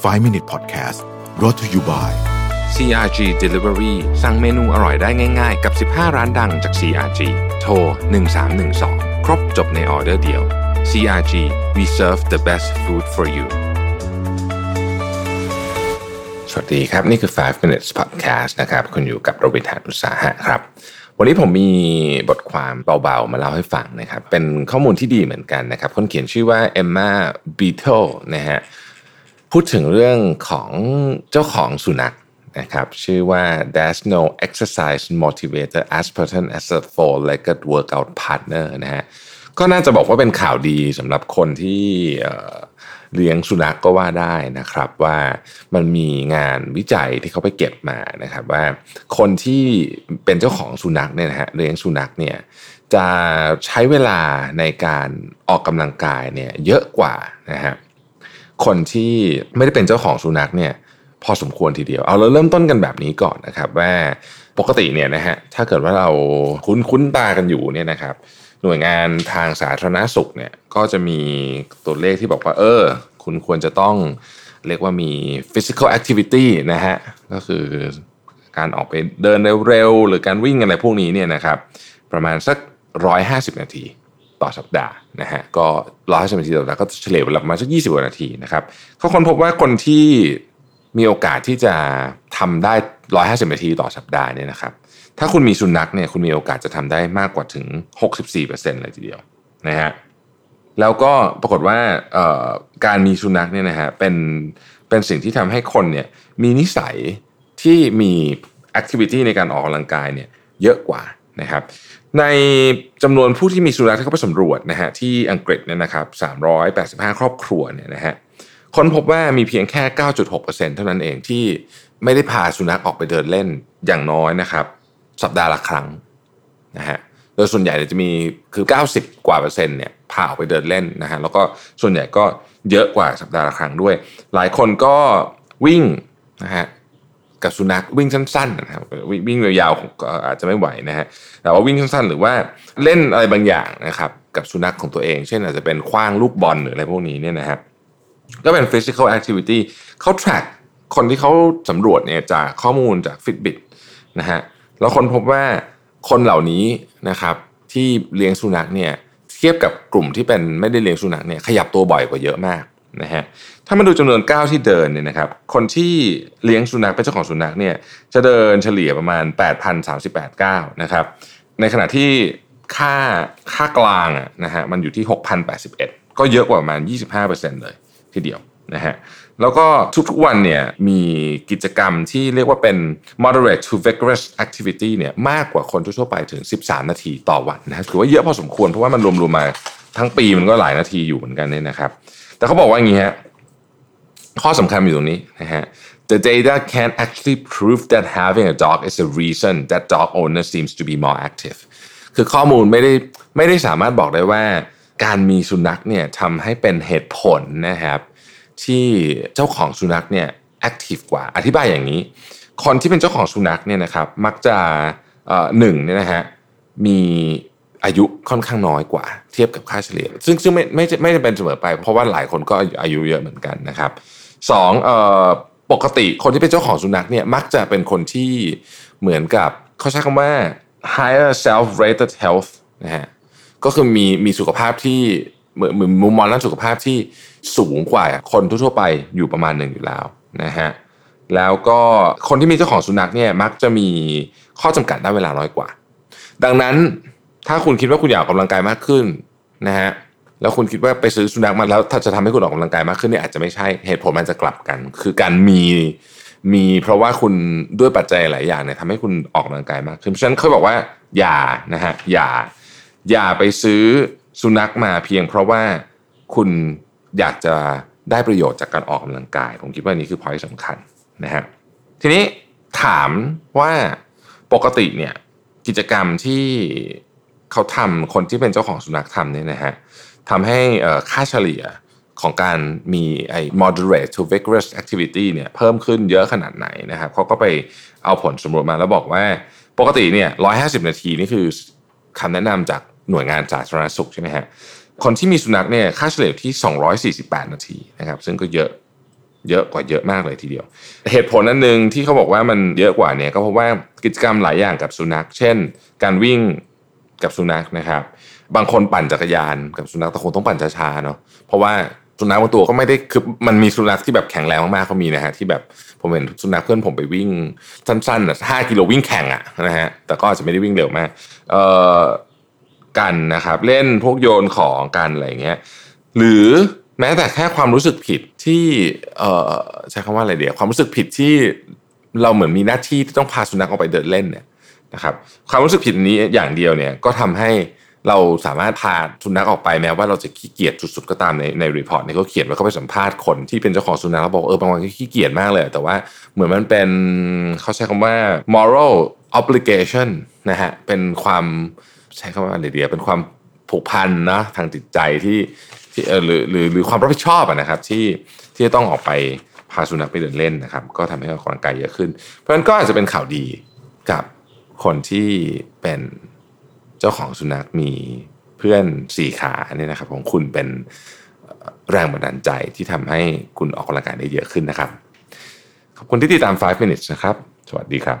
5 Minute Podcast brought to you by CRG Delivery สั่งเมนูอร่อยได้ง่าย ๆ กับ 15 ร้านดังจาก CRG โทร 1312 ครบจบในออเดอร์เดียว CRG we serve the best food for you สวัสดีครับ นี่คือ 5 minutes podcast นะครับ คุณอยู่กับโรบินทานุสาหะครับ วันนี้ผมมีบทความเบาๆ มาเล่าให้ฟังนะครับ เป็นข้อมูลที่ดีเหมือนกันนะครับ คนเขียนชื่อว่าเอมมาบีเทลนะฮะ พูดถึงเรื่องของเจ้าของสุนัขนะครับชื่อว่า there's no exercise motivator as potent as a four-legged workout partner นะฮะก็น่าจะบอกว่าเป็นข่าวดีสำหรับคนที่เอ่อเลี้ยงสุนัขกก็ว่าได้นะครับ ว่ามันมีงานวิจัยที่เขาไปเก็บมานะครับ ว่าคนที่เป็นเจ้าของสุนัขเนี่ยนะฮะเลี้ยงสุนัขเนี่ยจะใช้เวลาในการออกกำลังกายเนี่ยเยอะกว่านะฮะ คนที่ไม่ได้เป็นเจ้าของสุนัขเนี่ยพอสมควรทีเดียว เอาเราเริ่มต้นกันแบบนี้ก่อนนะครับ ว่าปกติเนี่ยนะฮะถ้าเกิดว่าเราคุ้นคุ้นตากันอยู่เนี่ยนะครับ หน่วยงานทางสาธารณสุขเนี่ยก็จะมีตัวเลขที่บอกว่า เออ คุณควรจะต้องเรียกว่ามี physical activity นะฮะก็คือการออกไปเดินเร็วๆหรือการวิ่งอะไรพวกนี้เนี่ยนะครับ ประมาณสัก 150 นาที ต่อสัปดาห์นะฮะก็ร้อยสิบนาทีต่อสัปดาห์ก็เฉลี่ยเวลาประมาณสักยี่สิบกว่านาทีนะครับเขาค้นพบว่าคนที่มีโอกาสที่จะทำได้ร้อยห้าสิบนาทีต่อสัปดาห์เนี่ยนะครับ ถ้าคุณมีสุนัขเนี่ยคุณมีโอกาสจะทำได้มากกว่าถึง64%เปอร์เซ็นต์เลยทีเดียวนะฮะแล้วก็ปรากฏว่าการมีสุนัขเนี่ยนะฮะเป็นเป็นสิ่งที่ทำให้คนเนี่ยมีนิสัยที่มีแอคทิวิตี้ในการออกกำลังกายเนี่ยเยอะกว่า นะครับในจำนวนผู้ที่มีสุนัขที่เขาไปสำรวจนะฮะที่อังกฤษเนี่ยนะครับ385 ครอบครัวเนี่ยนะฮะค้นพบว่ามีเพียงแค่ 9.6%เท่านั้นเองที่ไม่ได้พาสุนัขออกไปเดินเล่นอย่างน้อยนะครับ สัปดาห์ละครั้งนะฮะโดยส่วนใหญ่จะมีคือ 90 กว่าเปอร์เซ็นต์เนี่ยพาออกไปเดินเล่นนะฮะแล้วก็ส่วนใหญ่ก็เยอะกว่าสัปดาห์ละครั้งด้วย หลายคนก็วิ่งนะฮะ กับสุนัขวิ่งสั้นๆนะครับวิ่งยาวๆก็อาจจะไม่ไหวนะฮะแต่ว่าวิ่งสั้นๆ หรือว่าเล่นอะไรบางอย่างนะครับกับสุนัขของตัวเอง เช่นอาจจะเป็นคว้างลูกบอลหรืออะไรพวกนี้เนี่ยนะฮะก็เป็น physical activity เขา track คนที่เขาสำรวจเนี่ยจากข้อมูลจาก Fitbit นะฮะแล้วคนพบว่าคนเหล่านี้นะครับที่เลี้ยงสุนัขเนี่ยเทียบกับกลุ่มที่เป็นไม่ได้เลี้ยงสุนัขเนี่ยขยับตัวบ่อยกว่าเยอะมาก นะฮะถ้ามาดูจำนวนก้าวที่เดินเนี่ยนะครับคนที่เลี้ยงสุนัขเป็นเจ้าของสุนัขเนี่ยจะเดินเฉลี่ยประมาณ 8,038ก้าวนะครับในขณะที่ค่าค่ากลางอะนะฮะมันอยู่ที่ 6,081 ก็เยอะกว่าประมาณ 25%เลยทีเดียวนะฮะแล้วก็ทุกๆวันเนี่ยมีกิจกรรมที่เรียกว่าเป็น moderate to vigorous activity เนี่ยมากกว่าคนทั่วๆไปถึง 13 นาทีต่อวันนะฮะถือว่าเยอะพอสมควรเพราะว่ามันรวมๆมาทั้งปีมันก็หลายนาทีอยู่เหมือนกันเนี่ยนะครับ แต่เขาบอกว่าอย่างนี้ฮะข้อสำคัญอยู่ตรงนี้นะฮะ The data can actually prove that having a dog is a reason that dog owner seems to be more active คือข้อมูลไม่ได้ไม่ได้สามารถบอกได้ว่า การมีสุนัขเนี่ยทำให้เป็นเหตุผลนะครับที่เจ้าของสุนัขเนี่ยแอคทีฟกว่า อธิบายอย่างนี้ คนที่เป็นเจ้าของสุนัขเนี่ยนะครับมักจะเอ่อหนึ่งเนี่ยนะฮะมี อายุค่อนข้างน้อยกว่า เทียบกับค่าเฉลี่ย ซึ่งซึ่งไม่ไม่ไม่จะเป็นเสมอไป เพราะว่าหลายคนก็อายุเยอะเหมือนกันนะครับสองเอ่อปกติคนที่เป็นเจ้าของสุนัขเนี่ยมักจะเป็นคนที่เหมือนกับเขาใช้คำว่า higher self rated health นะฮะก็คือมีมีสุขภาพที่เหมือนเหมือนมุมมองด้านสุขภาพที่สูงกว่าคนทั่วๆไปอยู่ประมาณหนึ่งอยู่แล้วนะฮะแล้วก็คนที่มีเจ้าของสุนัขเนี่ยมักจะมีข้อจำกัดด้านเวลาน้อยกว่า ดังนั้น ถ้าคุณคิดว่าคุณอยากออกกำลังกายมากขึ้นนะฮะแล้วคุณคิดว่าไปซื้อสุนัขมาแล้วถ้าจะทำให้คุณออกกำลังกายมากขึ้นเนี่ยอาจจะไม่ใช่เหตุผลมันจะกลับกัน คือการมีมีเพราะว่าคุณด้วยปัจจัยหลายอย่างเนี่ยทำให้คุณออกกำลังกายมากขึ้นเพราะฉะนั้นเขาบอกว่าอย่านะฮะอย่าอย่าไปซื้อสุนัขมาเพียง เพราะว่าคุณอยากจะได้ประโยชน์จากการออกกำลังกาย ผมคิดว่านี่คือพอยต์สำคัญนะฮะทีนี้ถามว่าปกติเนี่ยกิจกรรมที่ เขาทำคนที่เป็นเจ้าของสุนัขทำเนี่ยนะฮะทำให้ค่าเฉลี่ยของการมีไอ้ moderate to vigorous activity เนี่ยเพิ่มขึ้นเยอะขนาดไหนนะครับเขาก็ไปเอาผลสำรวจมาแล้วบอกว่าปกติเนี่ย150 นาทีนี่คือคำแนะนำจากหน่วยงานสาธารณสุขใช่ไหมฮะคนที่มีสุนัขเนี่ยค่าเฉลี่ยที่ 248 นาทีนะครับซึ่งก็เยอะเยอะกว่าเยอะมากเลยทีเดียว เหตุผลอันหนึ่งที่เขาบอกว่ามันเยอะกว่าเนี่ยก็เพราะว่ากิจกรรมหลายอย่างกับสุนัข เช่น การวิ่ง กับสุนัขนะครับ บางคนปั่นจักรยานกับสุนัขแต่คงต้องปั่นช้าๆเนาะเพราะว่าสุนัขบางตัวก็ไม่ได้คือมันมีสุนัขที่แบบแข็งแรงมากๆเขามีนะฮะที่แบบผมเห็นสุนัขเพื่อนผมไปวิ่งสั้นๆอะห้ากิโลวิ่งแข่งอะนะฮะแต่ก็อาจจะไม่ได้วิ่งเร็วมากเอ่อกันนะครับ เล่นพวกโยนของกันอะไรเงี้ยหรือแม้แต่แค่ความรู้สึกผิดที่เอ่อใช้คำว่าอะไรเดียวความรู้สึกผิดที่เราเหมือนมีหน้าที่ที่ต้องพาสุนัขออกไปเดินเล่นเนี่ย นะครับความรู้สึกผิดนี้อย่างเดียวเนี่ยก็ทำให้เราสามารถพาสุนัขออกไปแม้ว่าเราจะขี้เกียจสุดๆก็ตามในใน report เนี่ยเขาเขียนไว้เขาไปสัมภาษณ์คนที่เป็นเจ้าของสุนัขแล้วบอกเออบางวันขี้เกียจมากเลย แต่ว่าเหมือนมันเป็นเขาใช้คำว่า moral obligation นะฮะเป็นความใช้คำว่าอะไรเดี๋ยวเป็นความผูกพันนะทางจิตใจที่ที่เออหรือหรือหรือความรับผิดชอบนะครับที่ที่จะต้องออกไปพาสุนัขไปเดินเล่นนะครับ ก็ทำให้ออกกำลังกายเยอะขึ้น เพราะฉะนั้นก็อาจจะเป็นข่าวดีกับ คนที่เป็นเจ้าของสุนัขมีเพื่อนสี่ขาเนี่ยนะครับของคุณเป็นแรงบันดาลใจที่ทำให้คุณออกกำลังกายได้เยอะขึ้นนะครับ ขอบคุณที่ติดตาม 5 minutes นะครับ สวัสดีครับ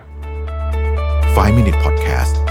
5 Minute Podcast